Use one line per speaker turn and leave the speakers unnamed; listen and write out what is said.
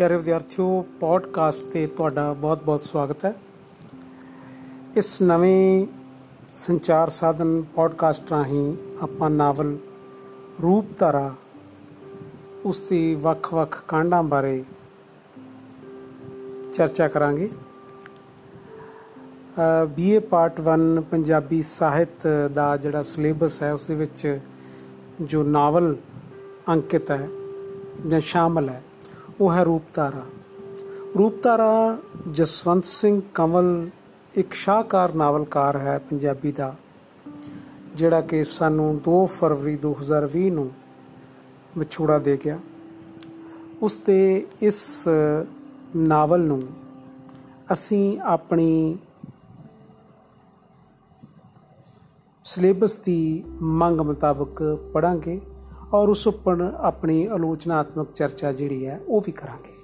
ਪਿਆਰੇ ਵਿਦਿਆਰਥੀਓ ਪੋਡਕਾਸਟ ਤੇ ਤੁਹਾਡਾ ਬਹੁਤ-ਬਹੁਤ ਸਵਾਗਤ ਹੈ। ਇਸ ਨਵੇਂ ਸੰਚਾਰ ਸਾਧਨ ਪੋਡਕਾਸਟ ਰਾਹੀਂ ਆਪਾਂ ਨਾਵਲ ਰੂਪਧਾਰਾ ਉਸ ਦੀ ਵੱਖ-ਵੱਖ ਕਾਂਡਾਂ ਬਾਰੇ ਚਰਚਾ ਕਰਾਂਗੇ। ਬੀਏ ਪਾਰਟ 1 ਪੰਜਾਬੀ ਸਾਹਿਤ ਦਾ ਜਿਹੜਾ ਸਿਲੇਬਸ ਹੈ, ਉਸ ਦੇ ਵਿੱਚ ਜੋ ਨਾਵਲ ਅੰਕਿਤ ਹੈ ਜਾਂ ਸ਼ਾਮਲ ਹੈ ਉਹ ਹੈ ਰੂਪਤਾਰਾ ਰੂਪਤਾਰਾ ਜਸਵੰਤ ਸਿੰਘ ਕਮਲ ਇੱਕ ਸ਼ਾਹਕਾਰ ਨਾਵਲਕਾਰ ਹੈ ਪੰਜਾਬੀ ਦਾ, ਜਿਹੜਾ ਕਿ ਸਾਨੂੰ 2 ਫਰਵਰੀ 2020 ਨੂੰ ਵਿਛੋੜਾ ਦੇ ਗਿਆ। ਉਸ ਤੇ ਇਸ ਨਾਵਲ ਨੂੰ ਅਸੀਂ ਆਪਣੀ ਸਿਲੇਬਸ ਦੀ ਮੰਗ ਮੁਤਾਬਕ ਪੜਾਂਗੇ ਔਰ ਉਸ ਉੱਪਰ ਆਪਣੀ ਆਲੋਚਨਾਤਮਕ ਚਰਚਾ ਜਿਹੜੀ ਹੈ ਉਹ ਵੀ ਕਰਾਂਗੇ।